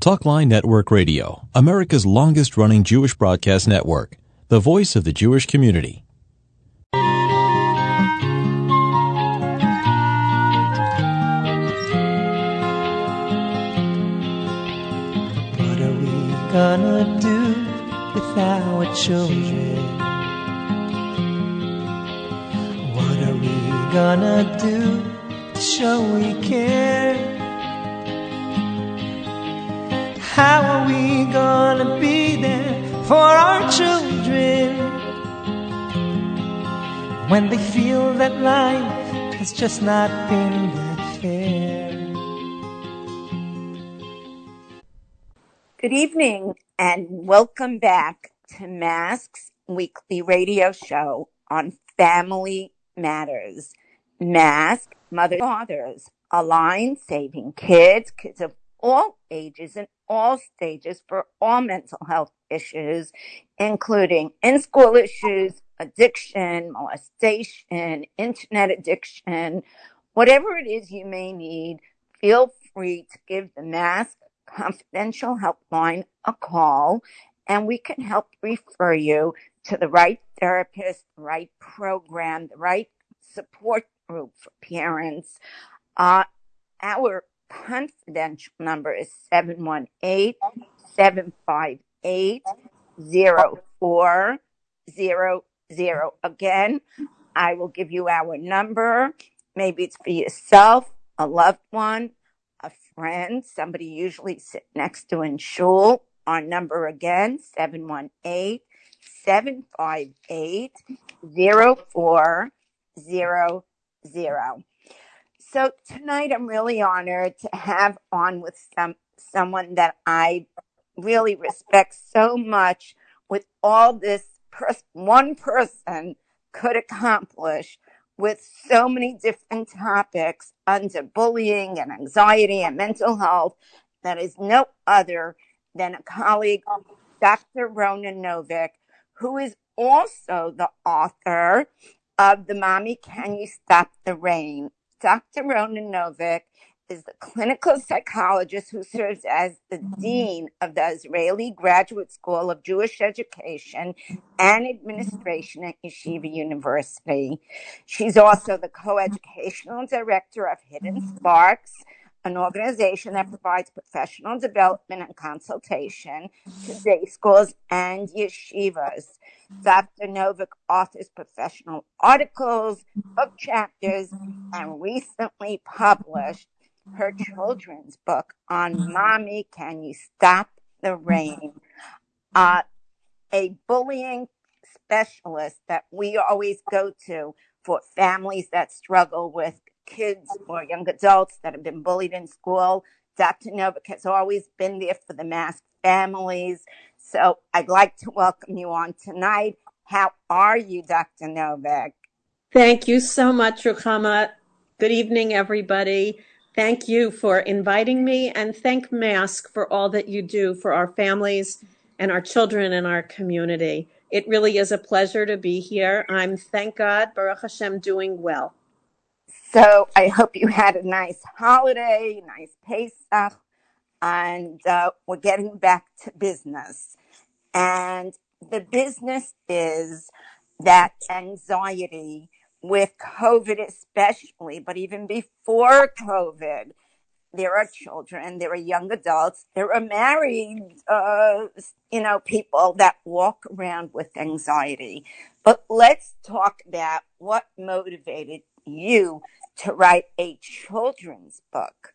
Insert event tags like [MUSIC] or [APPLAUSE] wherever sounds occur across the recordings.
Talkline Network Radio, America's longest running Jewish broadcast network, the voice of the Jewish community. What are we gonna do with our children? What are we gonna do to show we care? How are we gonna be there for our children when they feel that life has just not been that fair? Good evening and welcome back to Mask's weekly radio show on Family Matters. Mask, Mother Fathers, a line saving kids, kids of all ages and all stages for all mental health issues, including in school issues, addiction, molestation, internet addiction, whatever it is you may need, feel free to give the Mask confidential helpline a call and we can help refer you to the right therapist, the right program, the right support group for parents. Uh, our confidential number is 718 758 0400. Again, I will give you our number. Maybe it's for yourself, a loved one, a friend, somebody usually sit next to in shul. Our number again, 718 758 0400. So tonight I'm really honored to have on with some someone that I really respect so much with all this pers- one person could accomplish with so many different topics under bullying and anxiety and mental health that is no other than a colleague, Dr. Rona Novick, who is also the author of The Mommy Can You Stop the Rain? Dr. Rona Novick is the clinical [LAUGHS] psychologist who serves as the mm-hmm. dean of the Azrieli Graduate School of Jewish Education and Administration at Yeshiva University. She's also the co-educational director of Hidden mm-hmm. Sparks, an organization that provides professional development and consultation to day schools and yeshivas. Dr. Novick authors professional articles, book chapters, and recently published her children's book on Mommy, Can You Stop the Rain? Uh, a bullying specialist that we always go to for families that struggle with kids or young adults that have been bullied in school. Dr. Novick has always been there for the masked families. So I'd like to welcome you on tonight. How are you, Dr. Novick? Thank you so much, Ruchama. Good evening, everybody. Thank you for inviting me and thank Mask for all that you do for our families and our children and our community. It really is a pleasure to be here. I'm, thank God, Baruch Hashem, doing well. So I hope you had a nice holiday, nice Pesach, and uh, we're getting back to business. And the business is that anxiety with COVID, especially, but even before COVID, there are children, there are young adults, there are married, uh, you know, people that walk around with anxiety. But let's talk about what motivated you to write a children's book.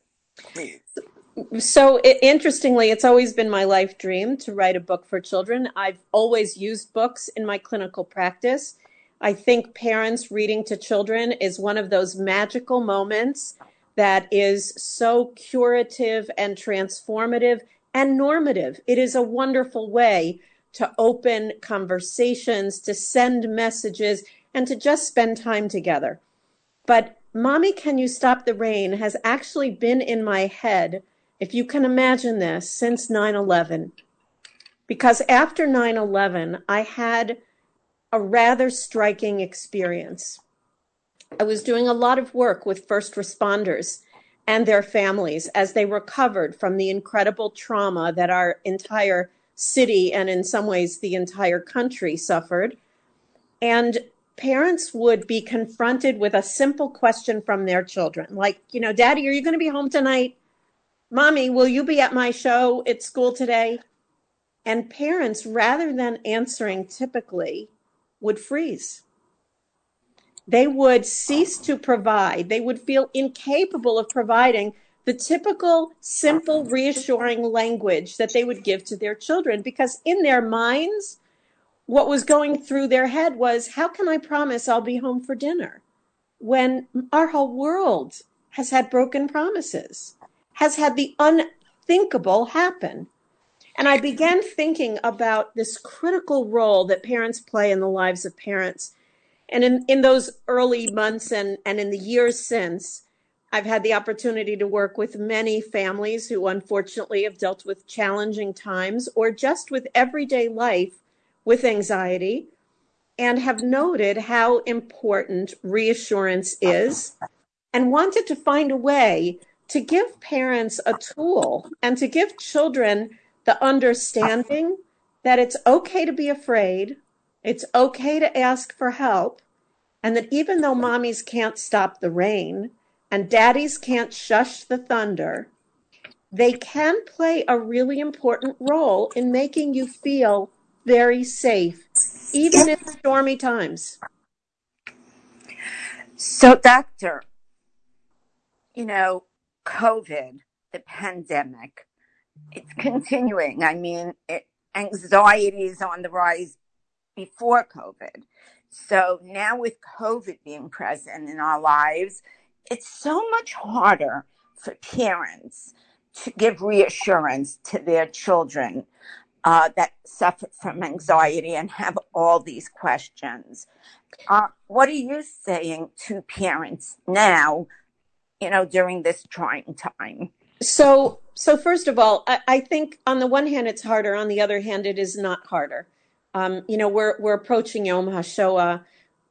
So i interestingly, it's always been my life dream to write a book for children. I've always used books in my clinical practice. I think parents reading to children is one of those magical moments that is so curative and transformative and normative. It is a wonderful way to open conversations, to send messages, and to just spend time together. But Mommy, Can You Stop the Rain has actually been in my head, if you can imagine this, since 9 11. Because after 9 11, I had a rather striking experience. I was doing a lot of work with first responders, and their families as they recovered from the incredible trauma that our entire city and in some ways the entire country suffered. And parents would be confronted with a simple question from their children, like, you know, Daddy, are you going to be home tonight? Mommy, will you be at my show at school today? And parents, rather than answering typically, would freeze. They would cease to provide. They would feel incapable of providing the typical, simple, reassuring language that they would give to their children because in their minds, what was going through their head was, How can I promise I'll be home for dinner? When our whole world has had broken promises, has had the unthinkable happen. And I began thinking about this critical role that parents play in the lives of parents. And in, in those early months and, and in the years since, I've had the opportunity to work with many families who unfortunately have dealt with challenging times or just with everyday life with anxiety and have noted how important reassurance is and wanted to find a way to give parents a tool and to give children the understanding that it's okay to be afraid, it's okay to ask for help, and that even though mommies can't stop the rain and daddies can't shush the thunder, they can play a really important role in making you feel very safe, even in stormy times. So, doctor, you know, COVID, the pandemic, it's continuing. I mean, it, anxiety is on the rise before COVID. So now with COVID being present in our lives, it's so much harder for parents to give reassurance to their children that suffer from anxiety and have all these questions. Uh, what are you saying to parents now, you know, during this trying time? So, so first of all, I, I think on the one hand it's harder. On the other hand, it is not harder. Um, you know, we're we're approaching Yom HaShoah.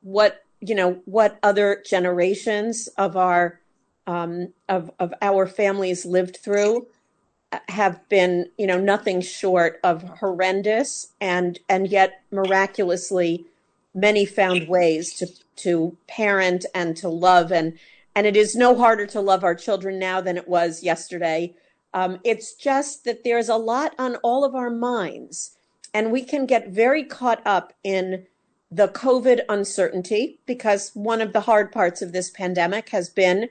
What you know, what other generations of our um, of of our families lived through have been, you know, nothing short of horrendous, and and yet miraculously, many found ways to to parent and to love, and and it is no harder to love our children now than it was yesterday. Um, it's just that there's a lot on all of our minds, and we can get very caught up in the COVID uncertainty because one of the hard parts of this pandemic has been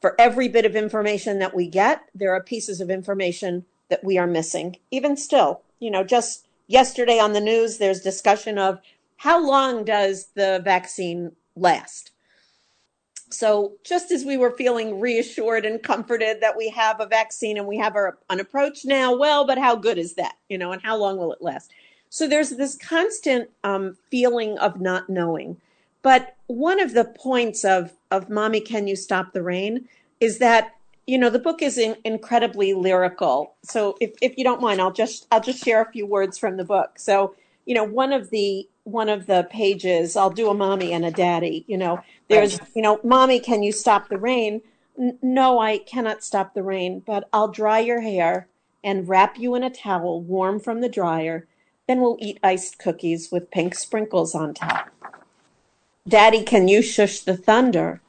for every bit of information that we get, there are pieces of information that we are missing. Even still, you know, just yesterday on the news, there's discussion of how long does the vaccine last? So, just as we were feeling reassured and comforted that we have a vaccine and we have our, an approach now, well, but how good is that? You know, and how long will it last? So, there's this constant um, feeling of not knowing. But one of the points of, of Mommy, Can You Stop the Rain is that, you know, the book is in, incredibly lyrical. So, if, if you don't mind, I'll just I'll just share a few words from the book. So, you know, one of the one of the pages, I'll do a mommy and a daddy, you know, there's, you know, mommy, can you stop the rain? N- no, I cannot stop the rain, but I'll dry your hair and wrap you in a towel warm from the dryer. Then we'll eat iced cookies with pink sprinkles on top. Daddy, can you shush the thunder?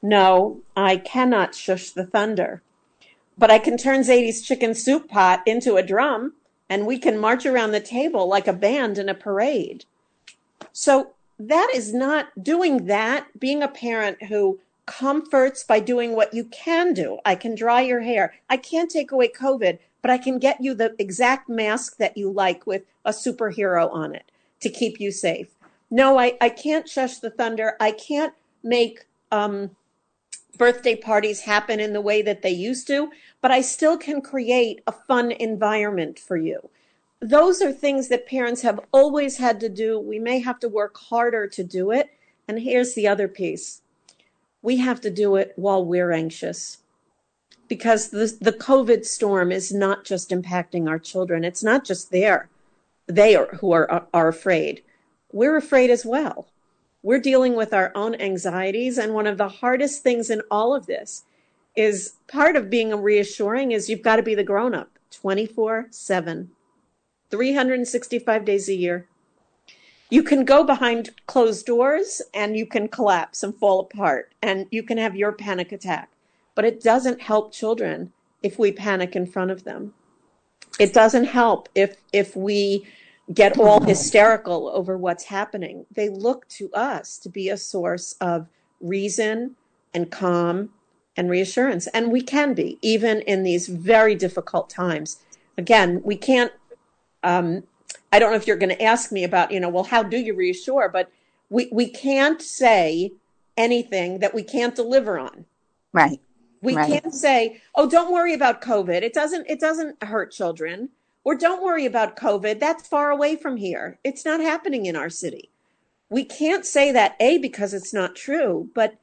No, I cannot shush the thunder. But I can turn Zadie's chicken soup pot into a drum, and we can march around the table like a band in a parade. So that is not doing that, being a parent who comforts by doing what you can do. I can dry your hair. I can't take away COVID, but I can get you the exact mask that you like with a superhero on it to keep you safe. No, I, I can't shush the thunder. I can't make um, birthday parties happen in the way that they used to, but I still can create a fun environment for you those are things that parents have always had to do. We may have to work harder to do it. And here's the other piece we have to do it while we're anxious. Because the, the COVID storm is not just impacting our children, it's not just there. They are who are, are afraid. We're afraid as well. We're dealing with our own anxieties. And one of the hardest things in all of this is part of being reassuring is you've got to be the grown up 24 7, 365 days a year. You can go behind closed doors and you can collapse and fall apart and you can have your panic attack, but it doesn't help children if we panic in front of them. It doesn't help if if we get all hysterical over what's happening. They look to us to be a source of reason and calm and reassurance. And we can be, even in these very difficult times. Again, we can't, um, I don't know if you're going to ask me about, you know, well, how do you reassure? But we, we can't say anything that we can't deliver on. Right. We Right. can't say, "Oh, don't worry about COVID. It doesn't it doesn't hurt children." Or don't worry about COVID. That's far away from here. It's not happening in our city. We can't say that A because it's not true, but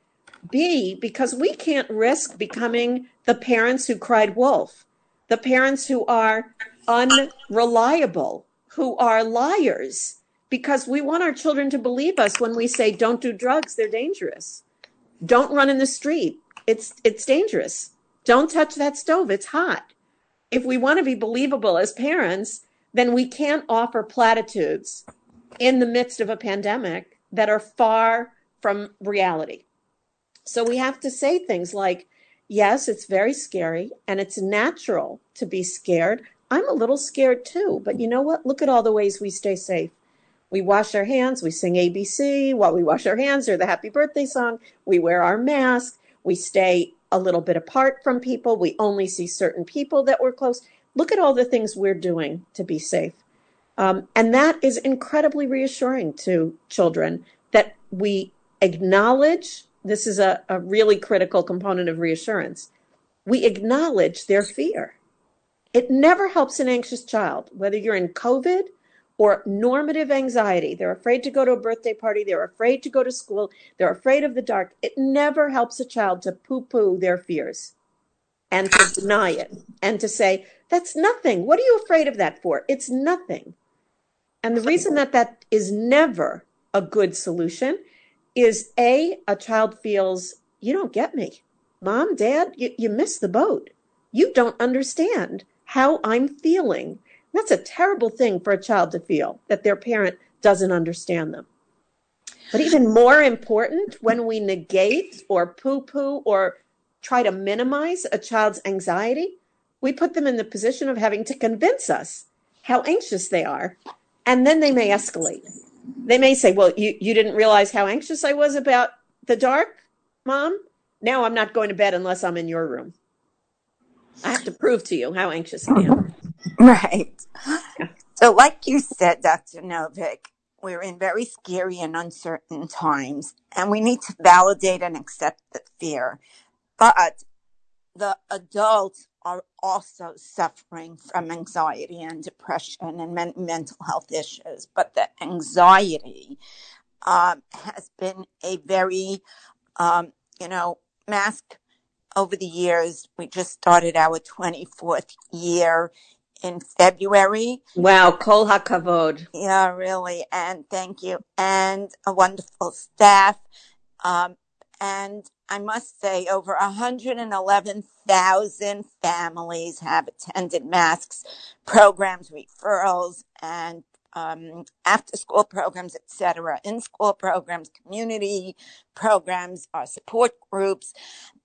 B because we can't risk becoming the parents who cried wolf, the parents who are unreliable, who are liars because we want our children to believe us when we say don't do drugs, they're dangerous. Don't run in the street. It's it's dangerous. Don't touch that stove. It's hot. If we want to be believable as parents, then we can't offer platitudes in the midst of a pandemic that are far from reality. So we have to say things like, yes, it's very scary and it's natural to be scared. I'm a little scared too, but you know what? Look at all the ways we stay safe. We wash our hands, we sing ABC while we wash our hands or the happy birthday song, we wear our mask, we stay a little bit apart from people, we only see certain people that we're close. Look at all the things we're doing to be safe. Um, and that is incredibly reassuring to children that we acknowledge this is a, a really critical component of reassurance. We acknowledge their fear. It never helps an anxious child, whether you're in COVID or normative anxiety. They're afraid to go to a birthday party. They're afraid to go to school. They're afraid of the dark. It never helps a child to poo poo their fears and to deny it and to say, that's nothing. What are you afraid of that for? It's nothing. And the reason that that is never a good solution is A, a child feels, you don't get me. Mom, dad, you, you missed the boat. You don't understand how I'm feeling. That's a terrible thing for a child to feel that their parent doesn't understand them. But even more important, when we negate or poo poo or try to minimize a child's anxiety, we put them in the position of having to convince us how anxious they are. And then they may escalate. They may say, Well, you, you didn't realize how anxious I was about the dark, mom? Now I'm not going to bed unless I'm in your room. I have to prove to you how anxious I am. [LAUGHS] Right. So, like you said, Dr. Novick, we're in very scary and uncertain times, and we need to validate and accept the fear. But the adults are also suffering from anxiety and depression and men- mental health issues. But the anxiety um, has been a very, um, you know, mask over the years. We just started our 24th year in February. Wow, kol hakavod. Yeah, really. And thank you. And a wonderful staff. Um, and I must say, over 111,000 families have attended masks, programs, referrals, and um, after school programs, etc., in school programs, community programs, our support groups.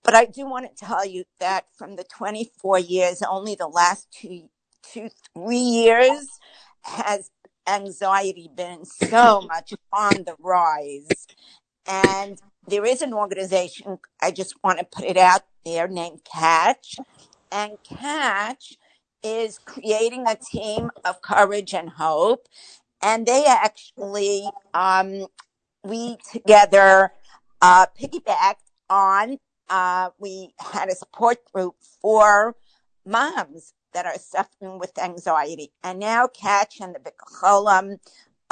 But I do want to tell you that from the 24 years, only the last two, two, three years has anxiety been so much on the rise. And there is an organization, I just want to put it out there, named Catch. And Catch is creating a team of courage and hope. And they actually, um, we together uh, piggybacked on, uh, we had a support group for moms that are suffering with anxiety. And now Catch and the Bikolam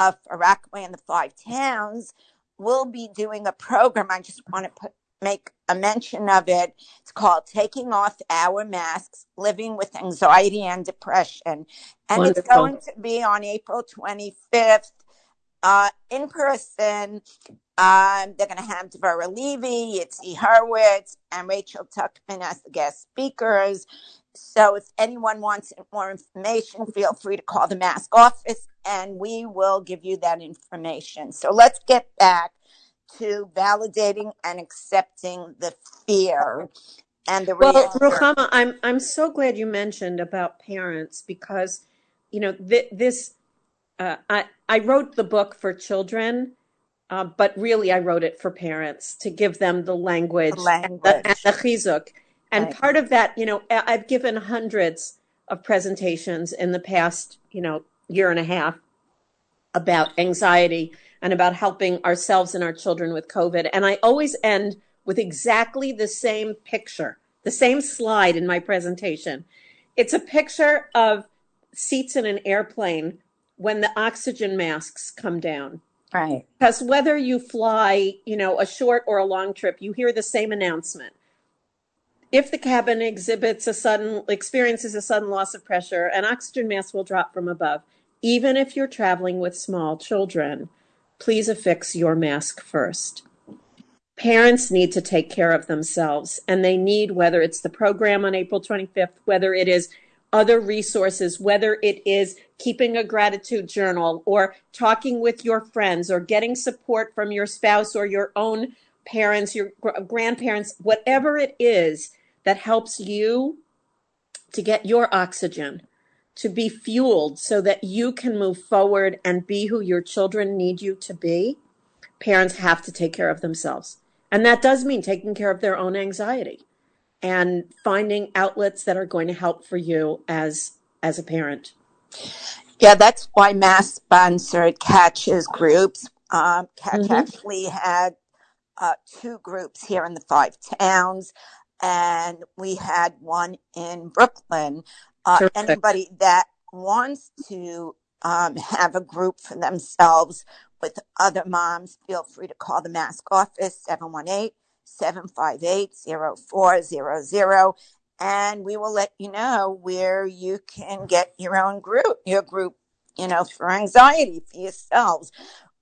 of Rockaway and the Five Towns will be doing a program. I just want to put make a mention of it. It's called Taking Off Our Masks, Living with Anxiety and Depression. And it's going to be on April 25th uh, in person. Um, they're going to have Devorah Levy, Itzi Hurwitz, and Rachel Tuckman as the guest speakers. So if anyone wants more information, feel free to call the mask office and we will give you that information. So let's get back to validating and accepting the fear and the Well, reassurance. Ruchama, I'm I'm so glad you mentioned about parents because, you know, th- this uh, I I wrote the book for children, uh, but really I wrote it for parents to give them the language and the, and language. the chizuk. And Right. part of that, you know, I've given hundreds of presentations in the past, you know, year and a half about anxiety and about helping ourselves and our children with COVID. And I always end with exactly the same picture, the same slide in my presentation. It's a picture of seats in an airplane when the oxygen masks come down. Right. Because whether you fly, you know, a short or a long trip, you hear the same announcement. If the cabin exhibits a sudden experiences a sudden loss of pressure, an oxygen mask will drop from above. Even if you're traveling with small children, please affix your mask first. Parents need to take care of themselves and they need whether it's the program on April 25th, whether it is other resources, whether it is keeping a gratitude journal or talking with your friends or getting support from your spouse or your own parents, your grandparents, whatever it is that helps you to get your oxygen, to be fueled so that you can move forward and be who your children need you to be. Parents have to take care of themselves. And that does mean taking care of their own anxiety and finding outlets that are going to help for you as as a parent. Yeah, that's why Mask sponsored Catches groups. Um, Catch Mhm. actually had uh, two groups here in the five towns, and we had one in Brooklyn. Uh, anybody that wants to um, have a group for themselves with other moms, feel free to call the mask office 718 758 0400 and we will let you know where you can get your own group, your group, you know, for anxiety for yourselves.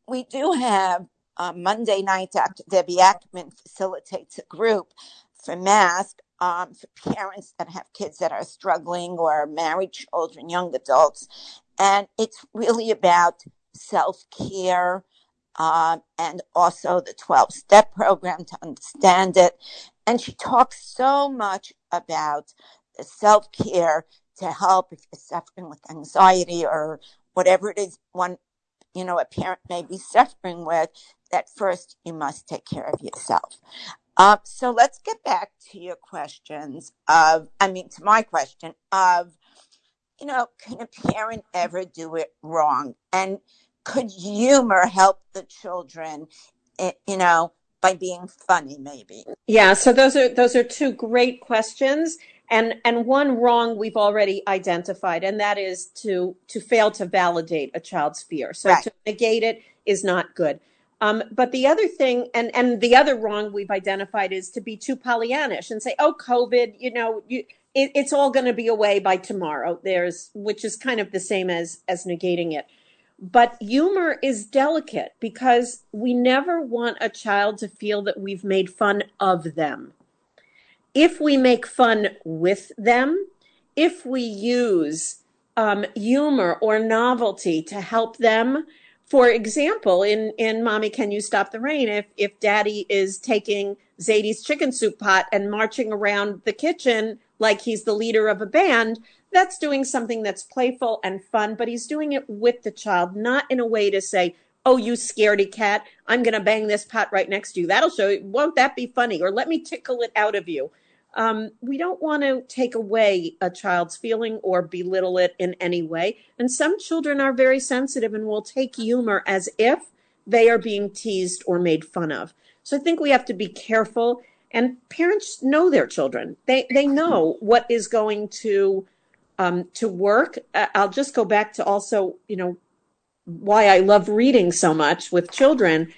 We do have uh, Monday night, Dr. Debbie Ackman facilitates a group for mask um, for parents that have kids that are struggling or married children, young adults. And it's really about self care um, and also the 12 step program to understand it. And she talks so much about self care to help if you're suffering with anxiety or whatever it is one, you know, a parent may be suffering with, that first you must take care of yourself. Um, so let's get back to your questions of, I mean, to my question of, you know, can a parent ever do it wrong? And could humor help the children, eh, you know, by being funny, maybe? Yeah, so those are those are two great questions and and one wrong we've already identified and that is to to fail to validate a child's fear. So Right. to negate it is not good. Um, but the other thing and and the other wrong we've identified is to be too Pollyannish and say, "Oh, COVID, you know, you it, it's all going to be away by tomorrow." There's which is kind of the same as as negating it. But humor is delicate because we never want a child to feel that we've made fun of them. If we make fun with them, if we use um, humor or novelty to help them, for example, in, in Mommy, Can You Stop the Rain? If, if daddy is taking Zadie's chicken soup pot and marching around the kitchen like he's the leader of a band, that's doing something that's playful and fun, but he's doing it with the child, not in a way to say, Oh, you scaredy cat, I'm going to bang this pot right next to you. That'll show you. Won't that be funny? Or let me tickle it out of you. Um, we don't want to take away a child's feeling or belittle it in any way. And some children are very sensitive and will take humor as if they are being teased or made fun of. So I think we have to be careful. And parents know their children. They they know what is going to um, to work. Uh, I'll just go back to also, you know, why I love reading so much with children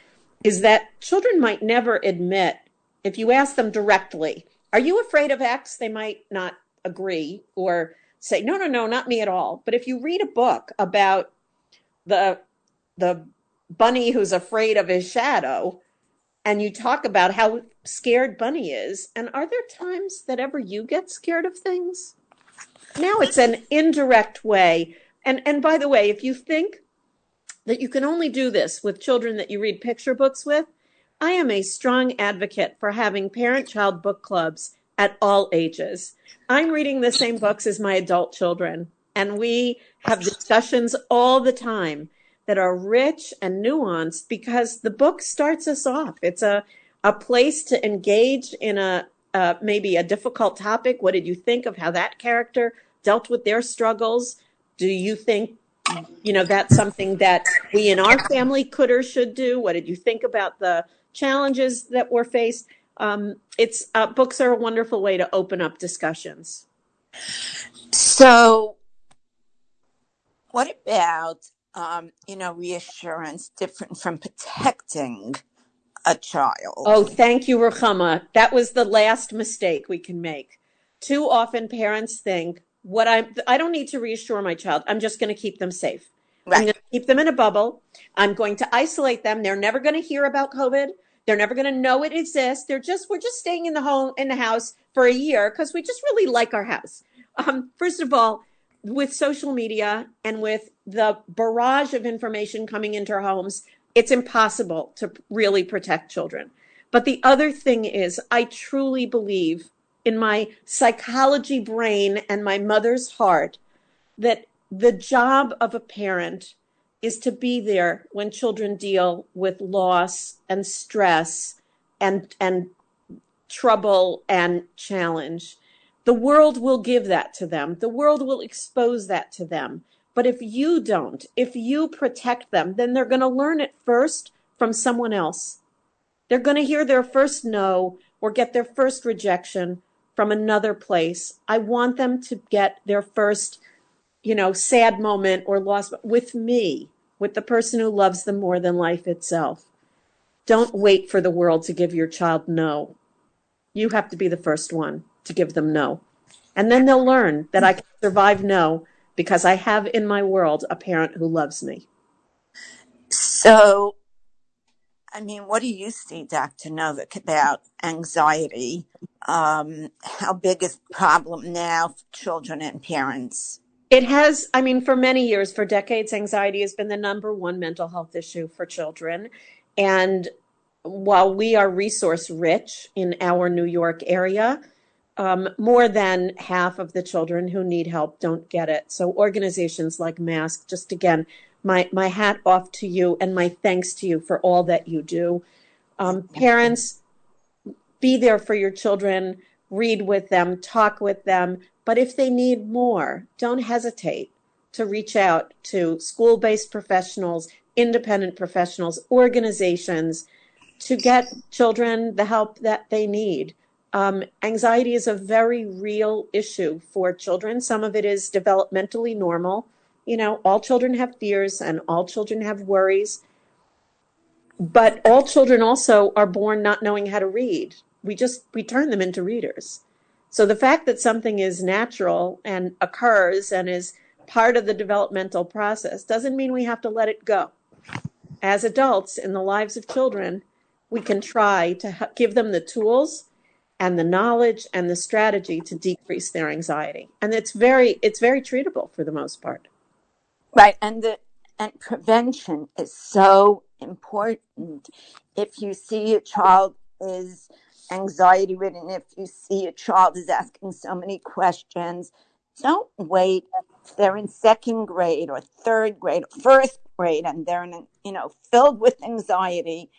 is that children might never admit, if you ask them directly, are you afraid of X? They might not agree or say, no, no, no, not me at all. But if you read a book about the, the bunny who's afraid of his shadow and you talk about how scared bunny is and are there times that ever you get scared of things now it's an indirect way and and by the way if you think that you can only do this with children that you read picture books with i am a strong advocate for having parent child book clubs at all ages i'm reading the same books as my adult children and we have discussions all the time that are rich and nuanced because the book starts us off. It's a, a place to engage in a uh, maybe a difficult topic. What did you think of how that character dealt with their struggles? Do you think you know that's something that we in our family could or should do? What did you think about the challenges that were faced? Um, it's uh, books are a wonderful way to open up discussions. So, what about um, you know, reassurance different from protecting a child. Oh, thank you, Ruchama. That was the last mistake we can make. Too often parents think, what I'm I don't need to reassure my child. I'm just going to keep them safe. Right. I'm going to keep them in a bubble. I'm going to isolate them. They're never going to hear about COVID. They're never going to know it exists. They're just we're just staying in the home in the house for a year because we just really like our house. Um, first of all, with social media and with the barrage of information coming into our homes, it's impossible to really protect children. But the other thing is, I truly believe in my psychology brain and my mother's heart that the job of a parent is to be there when children deal with loss and stress and and trouble and challenge the world will give that to them. The world will expose that to them. But if you don't, if you protect them, then they're going to learn it first from someone else. They're going to hear their first no or get their first rejection from another place. I want them to get their first, you know, sad moment or loss with me, with the person who loves them more than life itself. Don't wait for the world to give your child no. You have to be the first one to give them no. And then they'll learn that I can survive no because I have in my world a parent who loves me. So, I mean, what do you see, Dr. Novick, about anxiety? Um, how big is the problem now for children and parents? It has, I mean, for many years, for decades, anxiety has been the number one mental health issue for children. And while we are resource rich in our New York area, um, more than half of the children who need help don't get it. So organizations like Mask, just again, my my hat off to you and my thanks to you for all that you do. Um, parents, be there for your children, read with them, talk with them. But if they need more, don't hesitate to reach out to school based professionals, independent professionals, organizations to get children the help that they need. Um, anxiety is a very real issue for children. Some of it is developmentally normal. You know, all children have fears and all children have worries. But all children also are born not knowing how to read. We just, we turn them into readers. So the fact that something is natural and occurs and is part of the developmental process doesn't mean we have to let it go. As adults in the lives of children, we can try to give them the tools and the knowledge and the strategy to decrease their anxiety. And it's very it's very treatable for the most part. Right, and the and prevention is so important. If you see a child is anxiety ridden, if you see a child is asking so many questions, don't wait. If they're in second grade or third grade or first grade and they're in, you know filled with anxiety,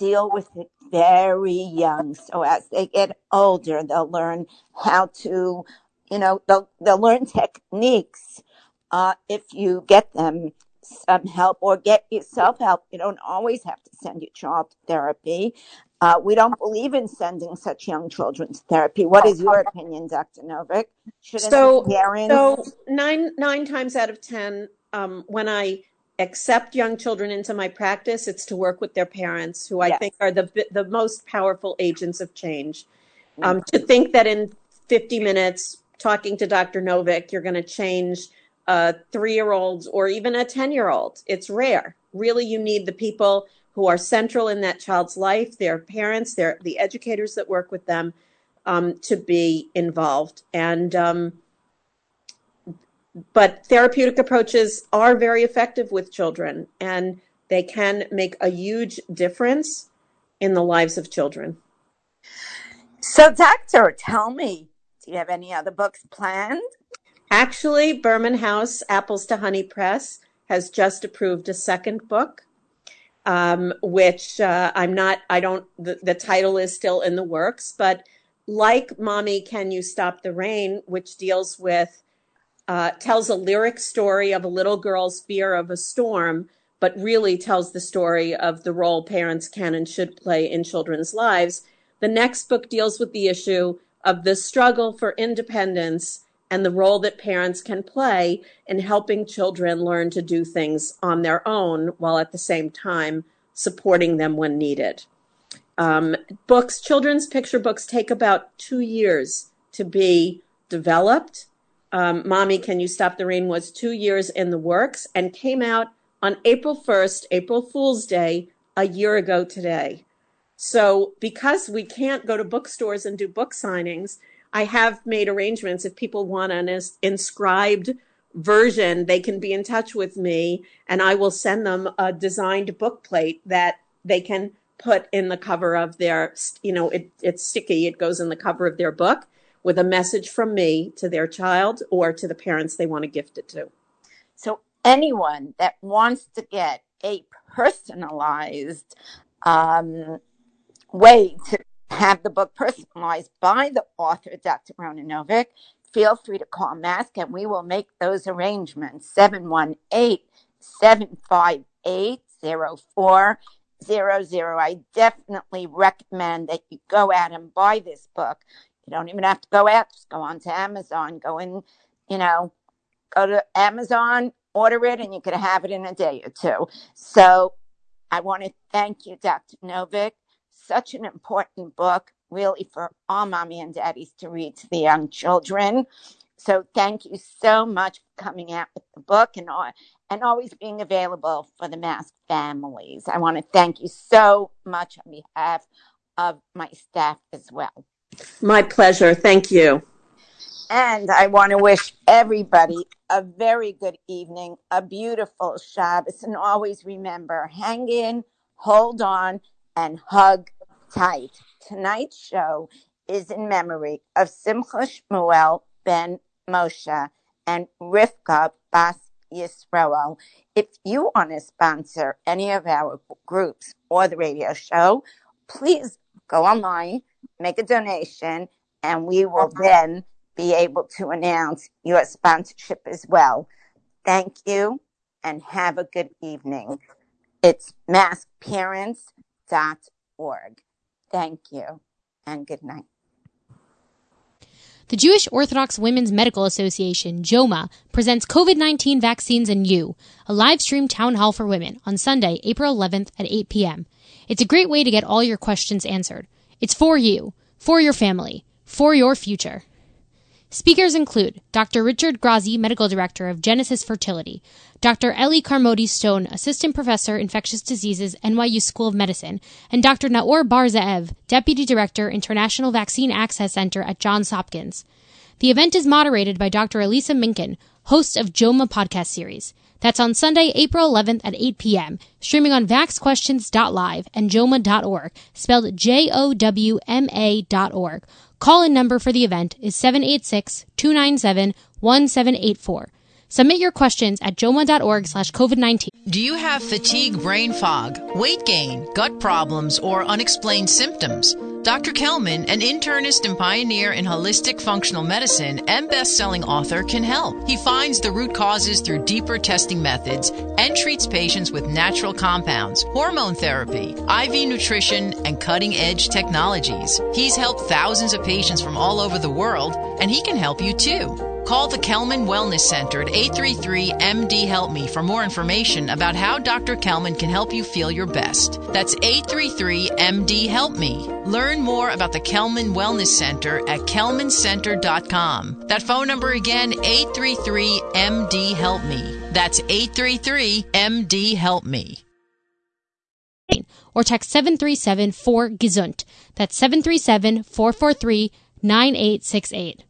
deal with it very young. So as they get older, they'll learn how to, you know, they'll, they'll learn techniques. Uh, if you get them some help or get yourself help, you don't always have to send your child to therapy. Uh, we don't believe in sending such young children to therapy. What is your opinion, Dr. Novick? Shouldn't so, parents... so nine nine times out of ten, um, when I accept young children into my practice, it's to work with their parents, who I yes. think are the the most powerful agents of change. Mm-hmm. Um, to think that in 50 minutes, talking to Dr. Novick, you're going to change a three year old or even a 10 year old, it's rare. Really, you need the people who are central in that child's life, their parents, their the educators that work with them, um, to be involved. And um, but therapeutic approaches are very effective with children, and they can make a huge difference in the lives of children. So, doctor, tell me, do you have any other books planned? Actually, Behrman House Apples to Honey Press has just approved a second book, um, which uh, I'm not, I don't, the, the title is still in the works, but like Mommy, Can You Stop the Rain, which deals with, uh, tells a lyric story of a little girl's fear of a storm, but really tells the story of the role parents can and should play in children's lives. The next book deals with the issue of the struggle for independence and the role that parents can play in helping children learn to do things on their own while at the same time supporting them when needed. Um, books, children's picture books take about two years to be developed. Um, Mommy, Can You Stop the Rain was two years in the works and came out on April 1st, April Fool's Day, a year ago today. So, because we can't go to bookstores and do book signings, I have made arrangements. If people want an inscribed version, they can be in touch with me and I will send them a designed book plate that they can put in the cover of their, you know, it, it's sticky. It goes in the cover of their book with a message from me to their child or to the parents they want to gift it to. So anyone that wants to get a personalized um, way to have the book personalized by the author, Dr. Rona Novick, feel free to call Mask and we will make those arrangements. 718 758 0400. I definitely recommend that you go out and buy this book. You don't even have to go out, just go on to Amazon, go in, you know, go to Amazon, order it, and you could have it in a day or two. So I want to thank you, Dr. Novick such an important book, really, for all mommy and daddies to read to the young children. So thank you so much for coming out with the book and and always being available for the mask families. I want to thank you so much on behalf of my staff as well. My pleasure. Thank you. And I want to wish everybody a very good evening, a beautiful Shabbos, and always remember, hang in, hold on, and hug tight. Tonight's show is in memory of Simcha Shmuel ben Moshe and Rivka Bas Yisroel. If you want to sponsor any of our groups or the radio show, please go online, make a donation, and we will then be able to announce your sponsorship as well. Thank you and have a good evening. It's maskparents.org. Thank you and good night. The Jewish Orthodox Women's Medical Association, JOWMA, presents COVID 19 Vaccines and You, a live stream town hall for women on Sunday, April 11th at 8 p.m. It's a great way to get all your questions answered. It's for you, for your family, for your future. Speakers include Dr. Richard Grazi, Medical Director of Genesis Fertility, Dr. Ellie Carmody Stone, Assistant Professor, Infectious Diseases, NYU School of Medicine, and Dr. Naor Bar-Zeev, Deputy Director, International Vaccine Access Center at Johns Hopkins. The event is moderated by Dr. Elisa Minkin, host of JOWMA podcast series. That's on Sunday, April 11th at 8 p.m., streaming on vaxquestions.live and jowma.org, spelled J-O-W-M-A dot org. Call-in number for the event is 786-297-1784. Submit your questions at jowma.org slash COVID-19. Do you have fatigue, brain fog, weight gain, gut problems, or unexplained symptoms? Dr. Kelman, an internist and pioneer in holistic functional medicine and best-selling author, can help. He finds the root causes through deeper testing methods and treats patients with natural compounds, hormone therapy, IV nutrition, and cutting-edge technologies. He's helped thousands of patients from all over the world, and he can help you too. Call the Kelman Wellness Center at 833 MD Help Me for more information about how Dr. Kelman can help you feel your best. That's 833 MD Help Me. Learn more about the Kelman Wellness Center at kelmancenter.com. That phone number again, 833 MD Help Me. That's 833 MD Help Me. Or text 737 4 Gesund. That's 737 443 9868.